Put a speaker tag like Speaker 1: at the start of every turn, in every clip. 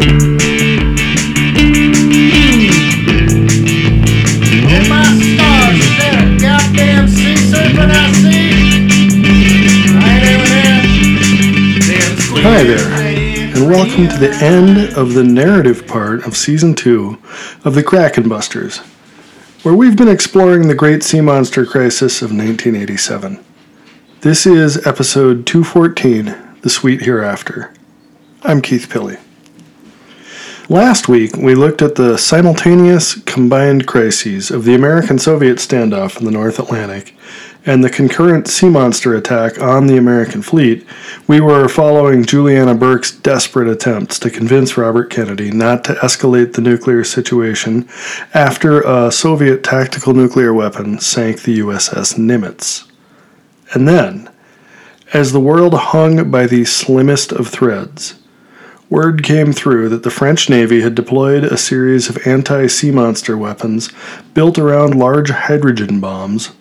Speaker 1: Hi there, and welcome to the end of the narrative part of season two of the Kraken Busters, where we've been exploring the great sea monster crisis of 1987. This is episode 214, The Sweet Hereafter. I'm Keith Pilley. Last week, we looked at the simultaneous combined crises of the American Soviet standoff in the North Atlantic and the concurrent sea monster attack on the American fleet. We were following Juliana Burke's desperate attempts to convince Robert Kennedy not to escalate the nuclear situation after a Soviet tactical nuclear weapon sank the USS Nimitz. And then, as the world hung by the slimmest of threads, word came through that the French Navy had deployed a series of anti sea monster weapons built around large hydrogen bombs,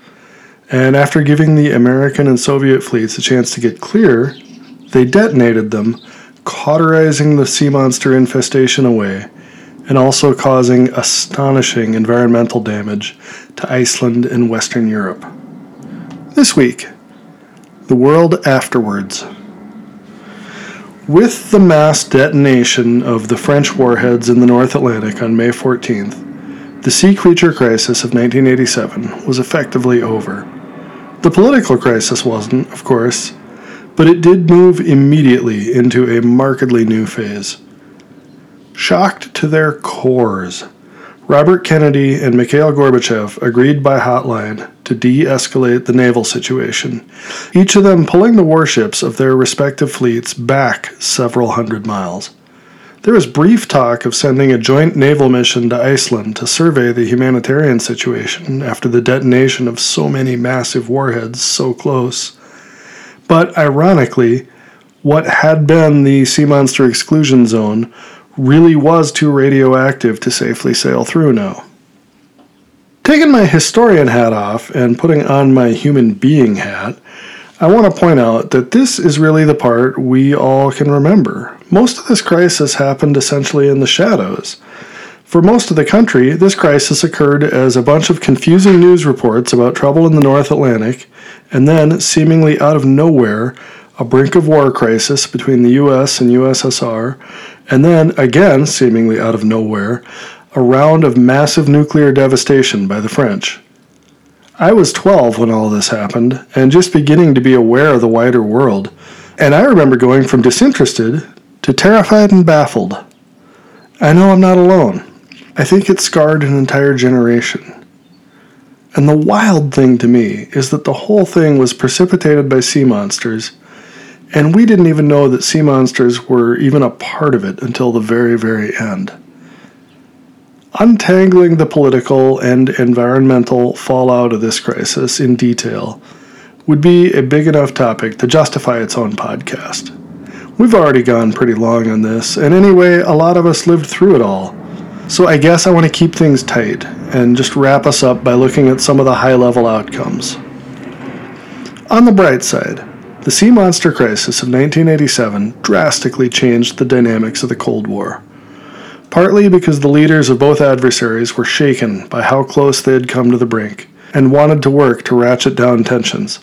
Speaker 1: and after giving the American and Soviet fleets a chance to get clear, they detonated them, cauterizing the sea monster infestation away, and also causing astonishing environmental damage to Iceland and Western Europe. This week, the world afterwards. With the mass detonation of the French warheads in the North Atlantic on May 14th, the sea creature crisis of 1987 was effectively over. The political crisis wasn't, of course, but it did move immediately into a markedly new phase. Shocked to their cores, Robert Kennedy and Mikhail Gorbachev agreed by hotline to de escalate the naval situation, each of them pulling the warships of their respective fleets back several hundred miles. There was brief talk of sending a joint naval mission to Iceland to survey the humanitarian situation after the detonation of so many massive warheads so close. But ironically, what had been the Sea Monster exclusion zone really was too radioactive to safely sail through now. Taking my historian hat off and putting on my human being hat, I want to point out that this is really the part we all can remember. Most of this crisis happened essentially in the shadows. For most of the country, this crisis occurred as a bunch of confusing news reports about trouble in the North Atlantic, and then, seemingly out of nowhere, a brink of war crisis between the US and USSR, and then, again, seemingly out of nowhere, a round of massive nuclear devastation by the French. I was 12 when all this happened, and just beginning to be aware of the wider world, and I remember going from disinterested to terrified and baffled. I know I'm not alone. I think it scarred an entire generation. And the wild thing to me is that the whole thing was precipitated by sea monsters and we didn't even know that sea monsters were even a part of it until the very, very end. Untangling the political and environmental fallout of this crisis in detail would be a big enough topic to justify its own podcast. We've already gone pretty long on this, and anyway, a lot of us lived through it all. So I guess I want to keep things tight and just wrap us up by looking at some of the high level outcomes. On the bright side, the Sea Monster Crisis of 1987 drastically changed the dynamics of the Cold War. Partly because the leaders of both adversaries were shaken by how close they had come to the brink and wanted to work to ratchet down tensions.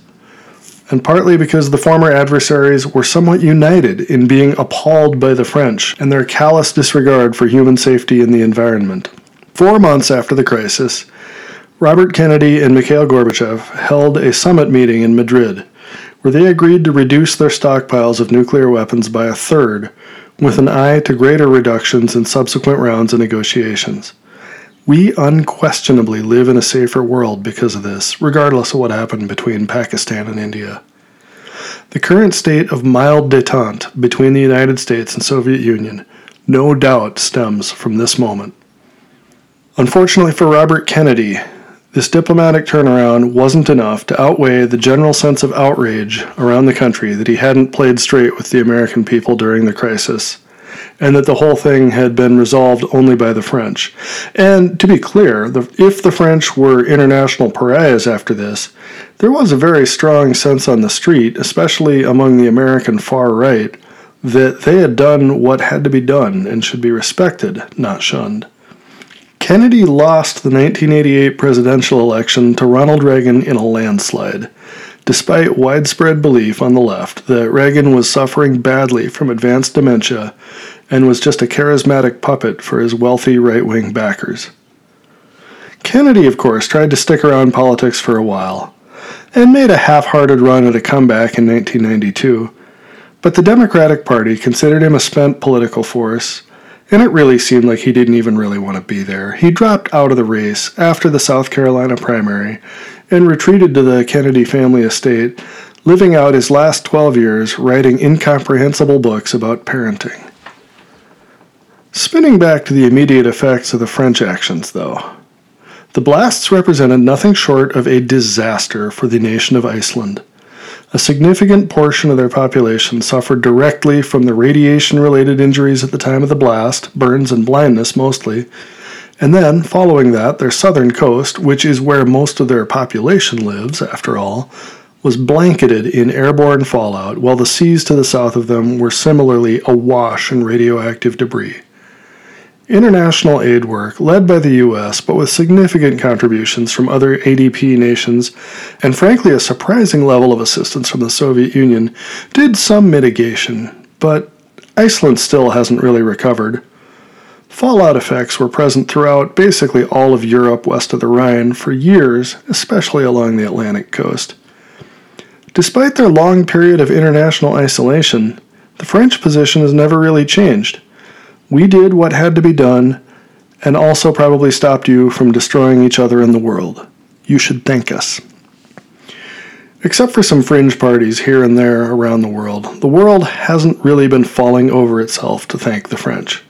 Speaker 1: And partly because the former adversaries were somewhat united in being appalled by the French and their callous disregard for human safety and the environment. Four months after the crisis, Robert Kennedy and Mikhail Gorbachev held a summit meeting in Madrid where they agreed to reduce their stockpiles of nuclear weapons by a third, with an eye to greater reductions in subsequent rounds of negotiations. We unquestionably live in a safer world because of this, regardless of what happened between Pakistan and India. The current state of mild detente between the United States and Soviet Union no doubt stems from this moment. Unfortunately for Robert Kennedy, this diplomatic turnaround wasn't enough to outweigh the general sense of outrage around the country that he hadn't played straight with the American people during the crisis, and that the whole thing had been resolved only by the French. And to be clear, if the French were international pariahs after this, there was a very strong sense on the street, especially among the American far right, that they had done what had to be done and should be respected, not shunned. Kennedy lost the 1988 presidential election to Ronald Reagan in a landslide, despite widespread belief on the left that Reagan was suffering badly from advanced dementia and was just a charismatic puppet for his wealthy right wing backers. Kennedy, of course, tried to stick around politics for a while and made a half hearted run at a comeback in 1992, but the Democratic Party considered him a spent political force and it really seemed like he didn't even really want to be there. He dropped out of the race after the South Carolina primary and retreated to the Kennedy family estate, living out his last 12 years writing incomprehensible books about parenting. Spinning back to the immediate effects of the French actions, though. The blasts represented nothing short of a disaster for the nation of Iceland. A significant portion of their population suffered directly from the radiation related injuries at the time of the blast, burns and blindness mostly. And then, following that, their southern coast, which is where most of their population lives, after all, was blanketed in airborne fallout, while the seas to the south of them were similarly awash in radioactive debris. International aid work, led by the U.S., but with significant contributions from other ADP nations, and frankly a surprising level of assistance from the Soviet Union, did some mitigation, but Iceland still hasn't really recovered. Fallout effects were present throughout basically all of Europe west of the Rhine for years, especially along the Atlantic coast. Despite their long period of international isolation, the French position has never really changed. We did what had to be done and also probably stopped you from destroying each other in the world. You should thank us. Except for some fringe parties here and there around the world, the world hasn't really been falling over itself to thank the French.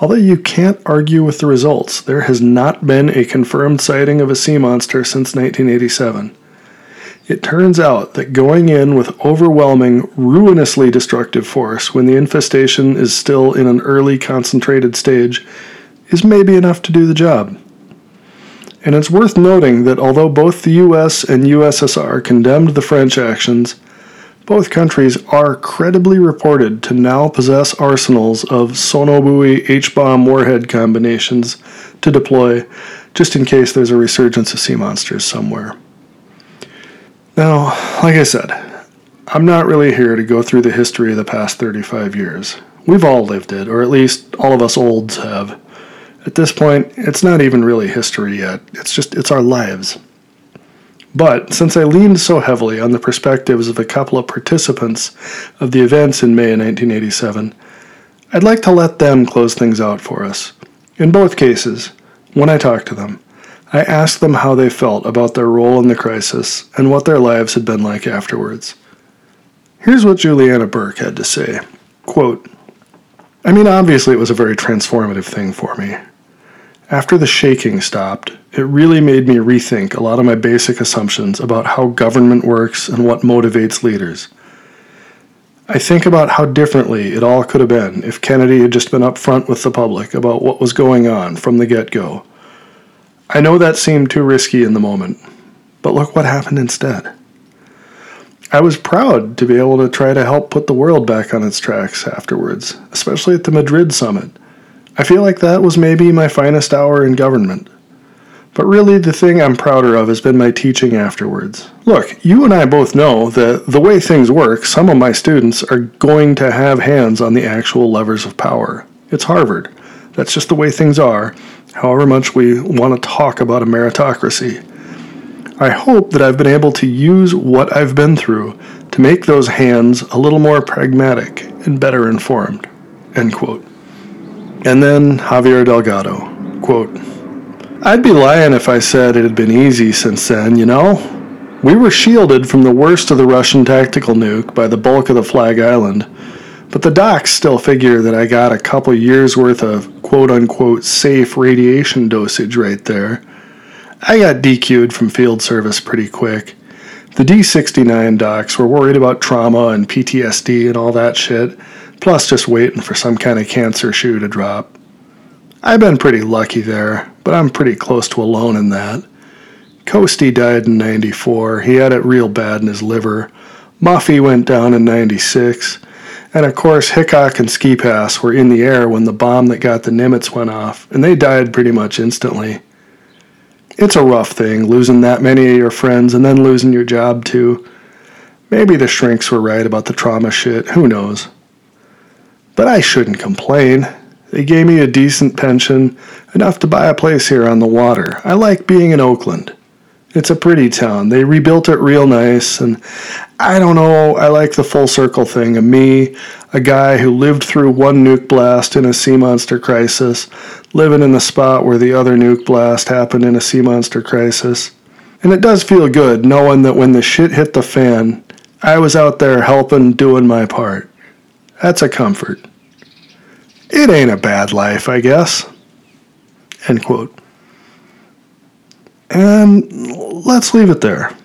Speaker 1: Although you can't argue with the results, there has not been a confirmed sighting of a sea monster since 1987. It turns out that going in with overwhelming, ruinously destructive force when the infestation is still in an early concentrated stage is maybe enough to do the job. And it's worth noting that although both the US and USSR condemned the French actions, both countries are credibly reported to now possess arsenals of Sonobuoy H bomb warhead combinations to deploy just in case there's a resurgence of sea monsters somewhere. Now, like I said, I'm not really here to go through the history of the past 35 years. We've all lived it, or at least all of us olds have. At this point, it's not even really history yet. It's just it's our lives. But since I leaned so heavily on the perspectives of a couple of participants of the events in May 1987, I'd like to let them close things out for us. In both cases, when I talk to them, I asked them how they felt about their role in the crisis and what their lives had been like afterwards. Here's what Juliana Burke had to say Quote, I mean, obviously, it was a very transformative thing for me. After the shaking stopped, it really made me rethink a lot of my basic assumptions about how government works and what motivates leaders. I think about how differently it all could have been if Kennedy had just been upfront with the public about what was going on from the get go I know that seemed too risky in the moment, but look what happened instead. I was proud to be able to try to help put the world back on its tracks afterwards, especially at the Madrid summit. I feel like that was maybe my finest hour in government. But really, the thing I'm prouder of has been my teaching afterwards. Look, you and I both know that the way things work, some of my students are going to have hands on the actual levers of power. It's Harvard. That's just the way things are, however much we want to talk about a meritocracy. I hope that I've been able to use what I've been through to make those hands a little more pragmatic and better informed. End quote. And then Javier Delgado, quote, I'd be lying if I said it had been easy since then, you know? We were shielded from the worst of the Russian tactical nuke by the bulk of the Flag Island, but the docs still figure that I got a couple years worth of quote unquote safe radiation dosage right there. I got DQ'd from field service pretty quick. The D69 docs were worried about trauma and PTSD and all that shit, plus just waiting for some kind of cancer shoe to drop. I've been pretty lucky there, but I'm pretty close to alone in that. Coasty died in 94. He had it real bad in his liver. Muffy went down in 96 And of course, Hickok and Ski Pass were in the air when the bomb that got the Nimitz went off, and they died pretty much instantly. It's a rough thing, losing that many of your friends and then losing your job too. Maybe the shrinks were right about the trauma shit, who knows. But I shouldn't complain. They gave me a decent pension, enough to buy a place here on the water. I like being in Oakland. It's a pretty town. They rebuilt it real nice, and I don't know, I like the full circle thing of me, a guy who lived through one nuke blast in a sea monster crisis, living in the spot where the other nuke blast happened in a sea monster crisis. And it does feel good knowing that when the shit hit the fan, I was out there helping, doing my part. That's a comfort. It ain't a bad life, I guess. End quote. And let's leave it there.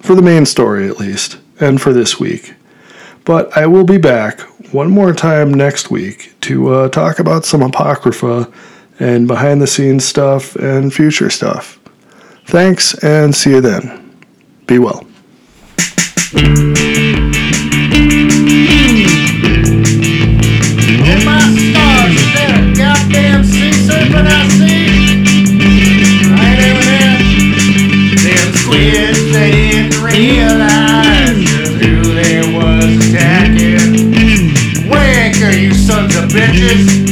Speaker 1: For the main story, at least, and for this week. But I will be back one more time next week to uh, talk about some Apocrypha and behind the scenes stuff and future stuff. Thanks, and see you then. Be well.
Speaker 2: Didn't realize just who they was attacking. Wanker, you sons of bitches.